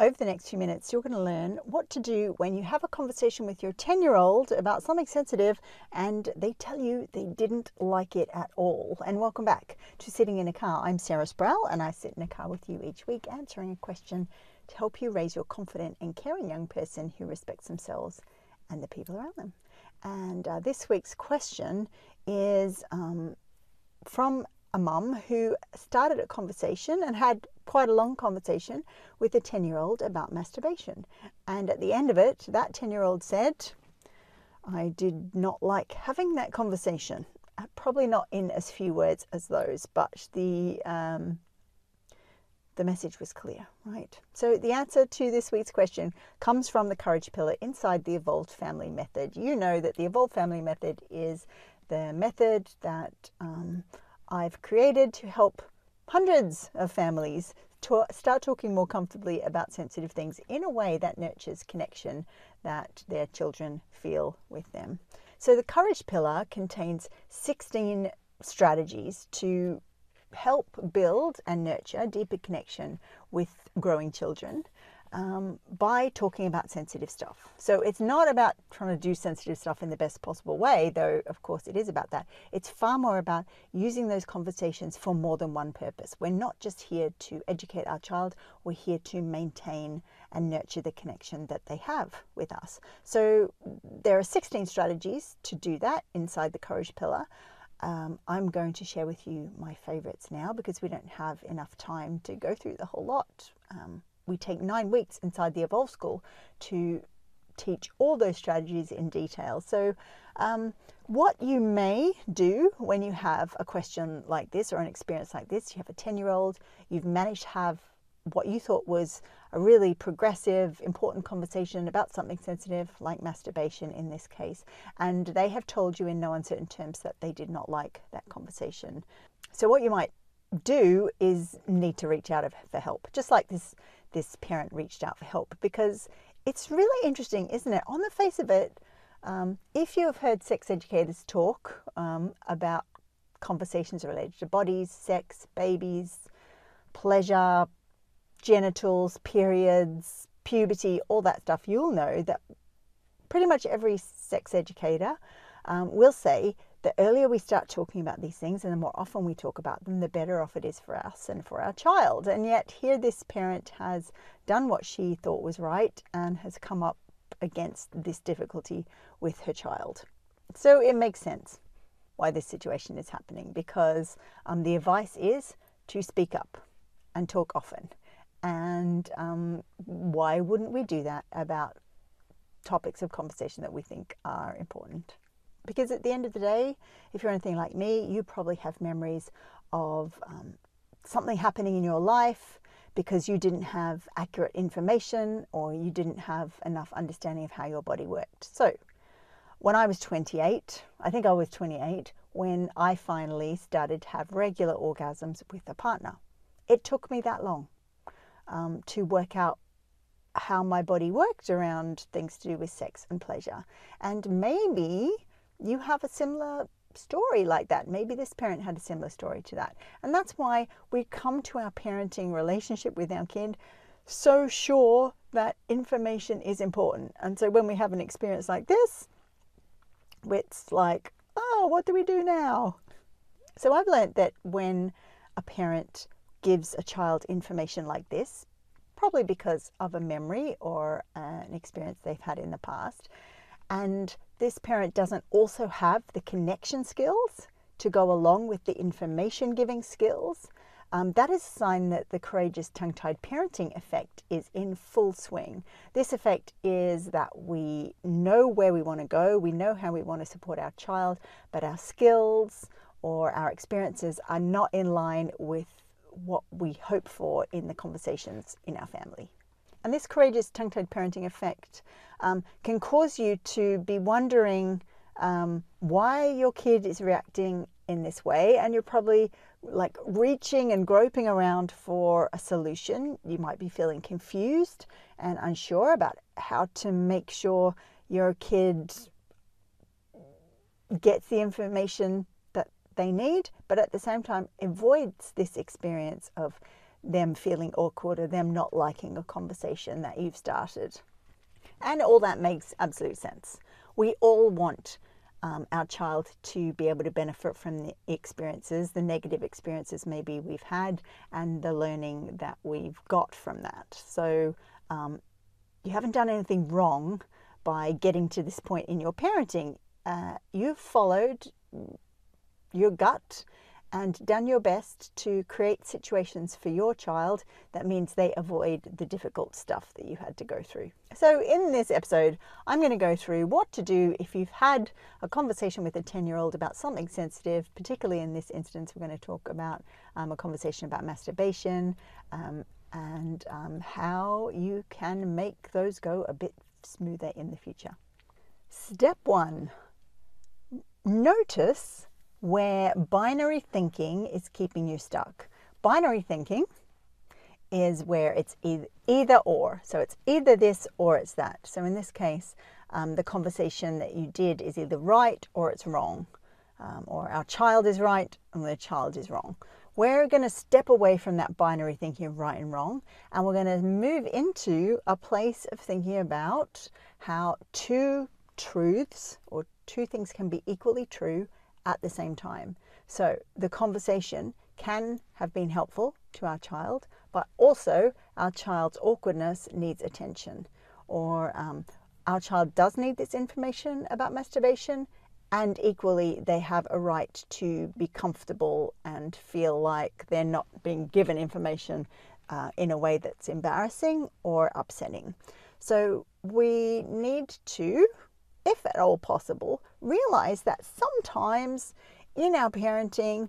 over the next few minutes, you're going to learn what to do when you have a conversation with your 10 year old about something sensitive and they tell you they didn't like it at all. And welcome back to Sitting in a Car. I'm Sarah Sproule and I sit in a car with you each week answering a question to help you raise your confident and caring young person who respects themselves and the people around them. And uh, this week's question is um, from a mum who started a conversation and had quite a long conversation with a 10 year old about masturbation. And at the end of it, that 10 year old said, I did not like having that conversation. Uh, probably not in as few words as those, but the um, the message was clear, right? So the answer to this week's question comes from the courage pillar inside the evolved family method. You know that the evolved family method is the method that um, I've created to help hundreds of families to start talking more comfortably about sensitive things in a way that nurtures connection that their children feel with them. So, the courage pillar contains 16 strategies to help build and nurture deeper connection with growing children um, by talking about sensitive stuff. So it's not about trying to do sensitive stuff in the best possible way, though, of course, it is about that. It's far more about using those conversations for more than one purpose. We're not just here to educate our child, we're here to maintain and nurture the connection that they have with us. So there are 16 strategies to do that inside the courage pillar. Um, I'm going to share with you my favorites now because we don't have enough time to go through the whole lot. Um, we take nine weeks inside the Evolve School to teach all those strategies in detail. So, um, what you may do when you have a question like this or an experience like this, you have a 10 year old, you've managed to have what you thought was a really progressive, important conversation about something sensitive, like masturbation in this case, and they have told you in no uncertain terms that they did not like that conversation. So, what you might do is need to reach out for help, just like this this parent reached out for help because it's really interesting, isn't it? On the face of it, um, if you have heard sex educators talk um, about conversations related to bodies, sex, babies, pleasure, genitals, periods, puberty, all that stuff, you'll know that pretty much every sex educator um, will say the earlier we start talking about these things and the more often we talk about them, the better off it is for us and for our child. And yet, here this parent has done what she thought was right and has come up against this difficulty with her child. So it makes sense why this situation is happening because um, the advice is to speak up and talk often. And um, why wouldn't we do that about topics of conversation that we think are important? Because at the end of the day, if you're anything like me, you probably have memories of um, something happening in your life because you didn't have accurate information or you didn't have enough understanding of how your body worked. So, when I was 28, I think I was 28, when I finally started to have regular orgasms with a partner. It took me that long um, to work out how my body worked around things to do with sex and pleasure. And maybe you have a similar story like that. Maybe this parent had a similar story to that. And that's why we come to our parenting relationship with our kid so sure that information is important. And so when we have an experience like this, it's like, oh, what do we do now? So I've learned that when a parent gives a child information like this, probably because of a memory or an experience they've had in the past, and this parent doesn't also have the connection skills to go along with the information giving skills, um, that is a sign that the courageous tongue tied parenting effect is in full swing. This effect is that we know where we want to go, we know how we want to support our child, but our skills or our experiences are not in line with what we hope for in the conversations in our family. And this courageous tongue tied parenting effect um, can cause you to be wondering um, why your kid is reacting in this way, and you're probably like reaching and groping around for a solution. You might be feeling confused and unsure about how to make sure your kid gets the information that they need, but at the same time avoids this experience of them feeling awkward or them not liking a conversation that you've started. And all that makes absolute sense. We all want um, our child to be able to benefit from the experiences, the negative experiences maybe we've had, and the learning that we've got from that. So um, you haven't done anything wrong by getting to this point in your parenting. Uh, you've followed your gut and done your best to create situations for your child that means they avoid the difficult stuff that you had to go through. So, in this episode, I'm going to go through what to do if you've had a conversation with a 10 year old about something sensitive, particularly in this instance, we're going to talk about um, a conversation about masturbation um, and um, how you can make those go a bit smoother in the future. Step one notice where binary thinking is keeping you stuck. Binary thinking is where it's either or. So it's either this or it's that. So in this case, um, the conversation that you did is either right or it's wrong. Um, or our child is right and the child is wrong. We're going to step away from that binary thinking of right and wrong and we're going to move into a place of thinking about how two truths or two things can be equally true at the same time. So the conversation can have been helpful to our child, but also our child's awkwardness needs attention, or um, our child does need this information about masturbation, and equally they have a right to be comfortable and feel like they're not being given information uh, in a way that's embarrassing or upsetting. So we need to if at all possible, realize that sometimes in our parenting,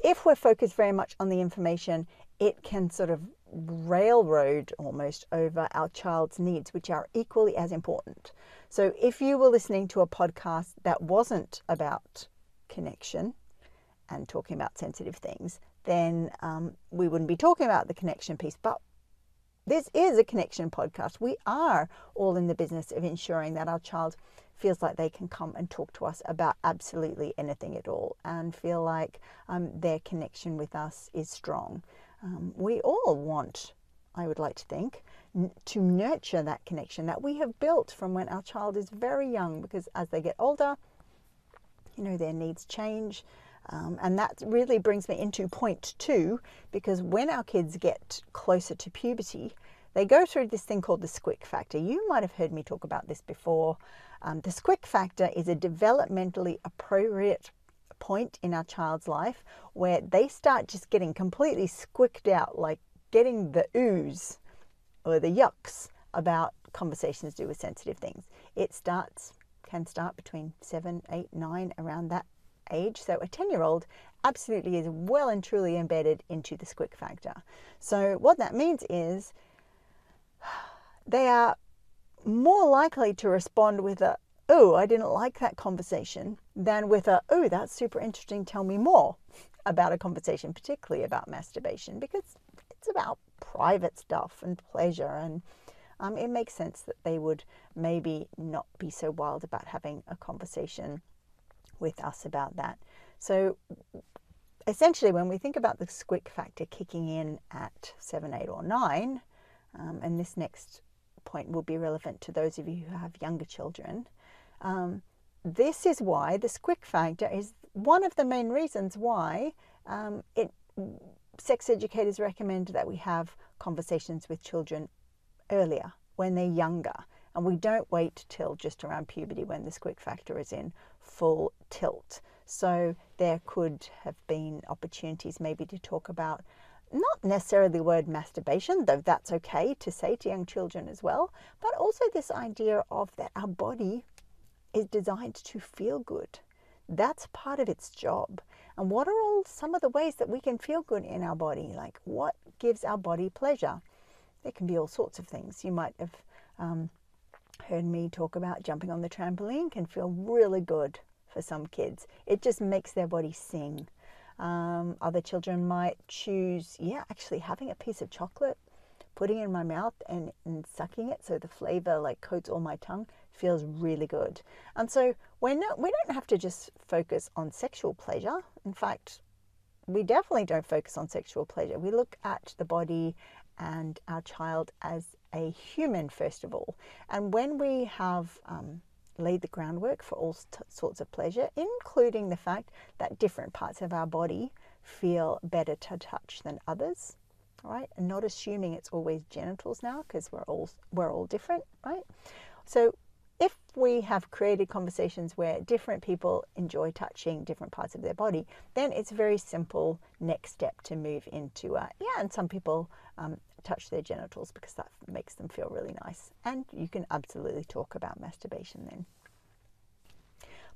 if we're focused very much on the information, it can sort of railroad almost over our child's needs, which are equally as important. So, if you were listening to a podcast that wasn't about connection and talking about sensitive things, then um, we wouldn't be talking about the connection piece. But this is a connection podcast. We are all in the business of ensuring that our child feels like they can come and talk to us about absolutely anything at all and feel like um, their connection with us is strong. Um, we all want, I would like to think, to nurture that connection that we have built from when our child is very young because as they get older, you know, their needs change. Um, and that really brings me into point two because when our kids get closer to puberty, they go through this thing called the squick factor. You might have heard me talk about this before. Um, the squick factor is a developmentally appropriate point in our child's life where they start just getting completely squicked out, like getting the ooze or the yucks about conversations to do with sensitive things. It starts, can start between seven, eight, nine, around that age. So a 10 year old absolutely is well and truly embedded into the squick factor. So what that means is they are more likely to respond with a, oh, I didn't like that conversation, than with a, oh, that's super interesting, tell me more about a conversation, particularly about masturbation, because it's about private stuff and pleasure and um, it makes sense that they would maybe not be so wild about having a conversation with us about that. So essentially, when we think about the squick factor kicking in at seven, eight, or nine, um, and this next point will be relevant to those of you who have younger children. Um, this is why the squick factor is one of the main reasons why um, it sex educators recommend that we have conversations with children earlier when they're younger and we don't wait till just around puberty when the squick factor is in full tilt. So there could have been opportunities maybe to talk about not necessarily the word masturbation, though that's okay to say to young children as well, but also this idea of that our body is designed to feel good. That's part of its job. And what are all some of the ways that we can feel good in our body? Like what gives our body pleasure? There can be all sorts of things. You might have um, heard me talk about jumping on the trampoline can feel really good for some kids. It just makes their body sing. Um, other children might choose, yeah, actually having a piece of chocolate, putting it in my mouth and, and sucking it so the flavor like coats all my tongue feels really good. And so we're not, we don't have to just focus on sexual pleasure. In fact, we definitely don't focus on sexual pleasure. We look at the body and our child as a human, first of all. And when we have um, laid the groundwork for all sorts of pleasure, including the fact that different parts of our body feel better to touch than others, right? And not assuming it's always genitals now because we're all we're all different, right? So if we have created conversations where different people enjoy touching different parts of their body, then it's a very simple next step to move into, uh, yeah, and some people um, touch their genitals because that makes them feel really nice. And you can absolutely talk about masturbation then.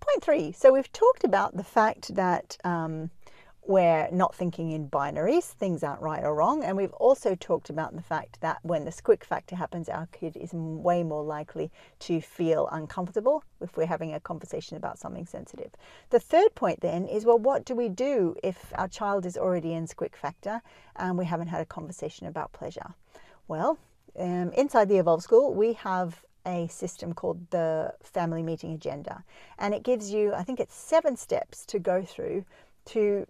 Point three. So we've talked about the fact that um, we're not thinking in binaries, things aren't right or wrong. And we've also talked about the fact that when the squick factor happens, our kid is way more likely to feel uncomfortable if we're having a conversation about something sensitive. The third point then is well, what do we do if our child is already in squick factor and we haven't had a conversation about pleasure? Well, um, inside the Evolve School, we have a system called the Family Meeting Agenda. And it gives you, I think it's seven steps to go through to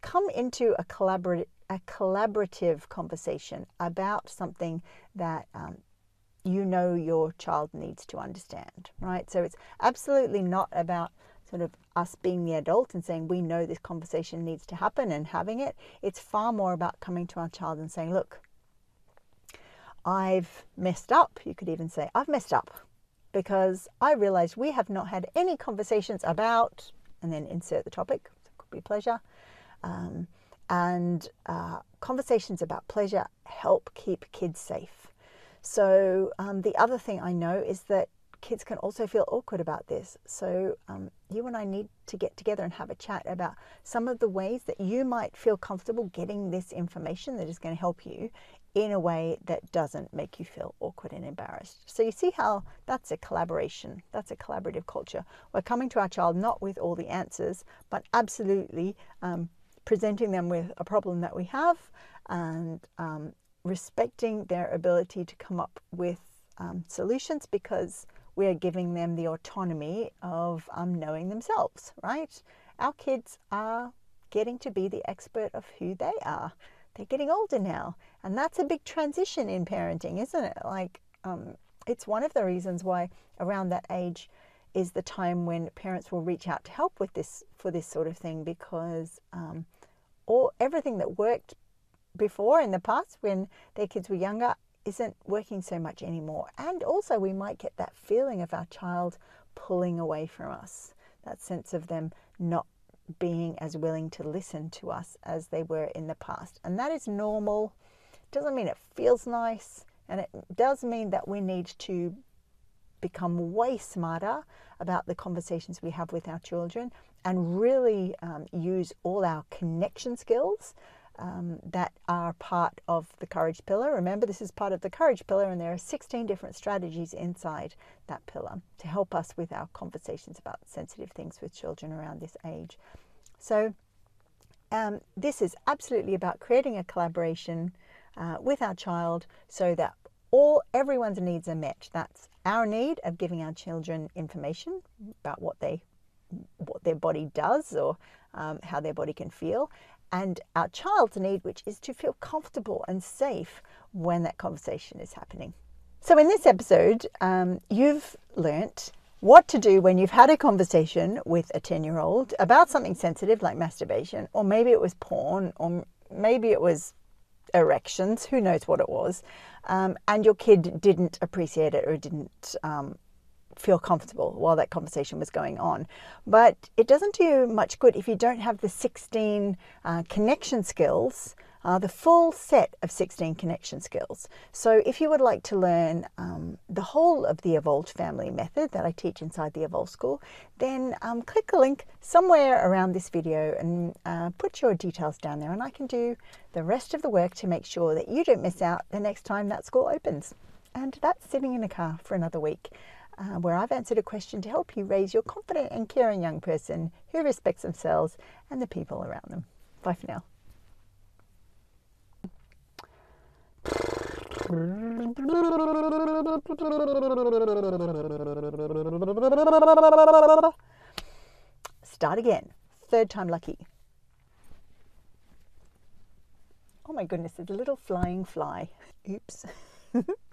come into a collaborative a collaborative conversation about something that um, you know your child needs to understand, right? So it's absolutely not about sort of us being the adult and saying we know this conversation needs to happen and having it. It's far more about coming to our child and saying, look, I've messed up. You could even say, I've messed up because I realized we have not had any conversations about, and then insert the topic, it could be pleasure, um, and uh, conversations about pleasure help keep kids safe. So, um, the other thing I know is that kids can also feel awkward about this. So, um, you and I need to get together and have a chat about some of the ways that you might feel comfortable getting this information that is going to help you in a way that doesn't make you feel awkward and embarrassed. So, you see how that's a collaboration, that's a collaborative culture. We're coming to our child not with all the answers, but absolutely um, presenting them with a problem that we have and um, respecting their ability to come up with um, solutions because we are giving them the autonomy of um, knowing themselves, right? Our kids are getting to be the expert of who they are. They're getting older now, and that's a big transition in parenting, isn't it? Like, um, it's one of the reasons why around that age is the time when parents will reach out to help with this for this sort of thing because um, all everything that worked before in the past when their kids were younger isn't working so much anymore. And also, we might get that feeling of our child pulling away from us, that sense of them not being as willing to listen to us as they were in the past. And that is normal. Doesn't mean it feels nice, and it does mean that we need to become way smarter about the conversations we have with our children and really um, use all our connection skills um, that are part of the courage pillar. Remember, this is part of the courage pillar, and there are 16 different strategies inside that pillar to help us with our conversations about sensitive things with children around this age. So, um, this is absolutely about creating a collaboration uh, with our child so that all everyone's needs are met. That's our need of giving our children information about what they their body does or um, how their body can feel, and our child's need, which is to feel comfortable and safe when that conversation is happening. So, in this episode, um, you've learnt what to do when you've had a conversation with a 10 year old about something sensitive like masturbation, or maybe it was porn, or maybe it was erections, who knows what it was, um, and your kid didn't appreciate it or didn't um, feel comfortable while that conversation was going on. But it doesn't do you much good if you don't have the 16 uh, connection skills, uh, the full set of 16 connection skills. So if you would like to learn um, the whole of the Evolved Family Method that I teach inside the Evolve School, then um, click the link somewhere around this video and uh, put your details down there and I can do the rest of the work to make sure that you don't miss out the next time that school opens. And that's sitting in a car for another week uh, where I've answered a question to help you raise your confident and caring young person who respects themselves and the people around them. Bye for now. Start again. Third time lucky. Oh my goodness, it's a little flying fly. Oops.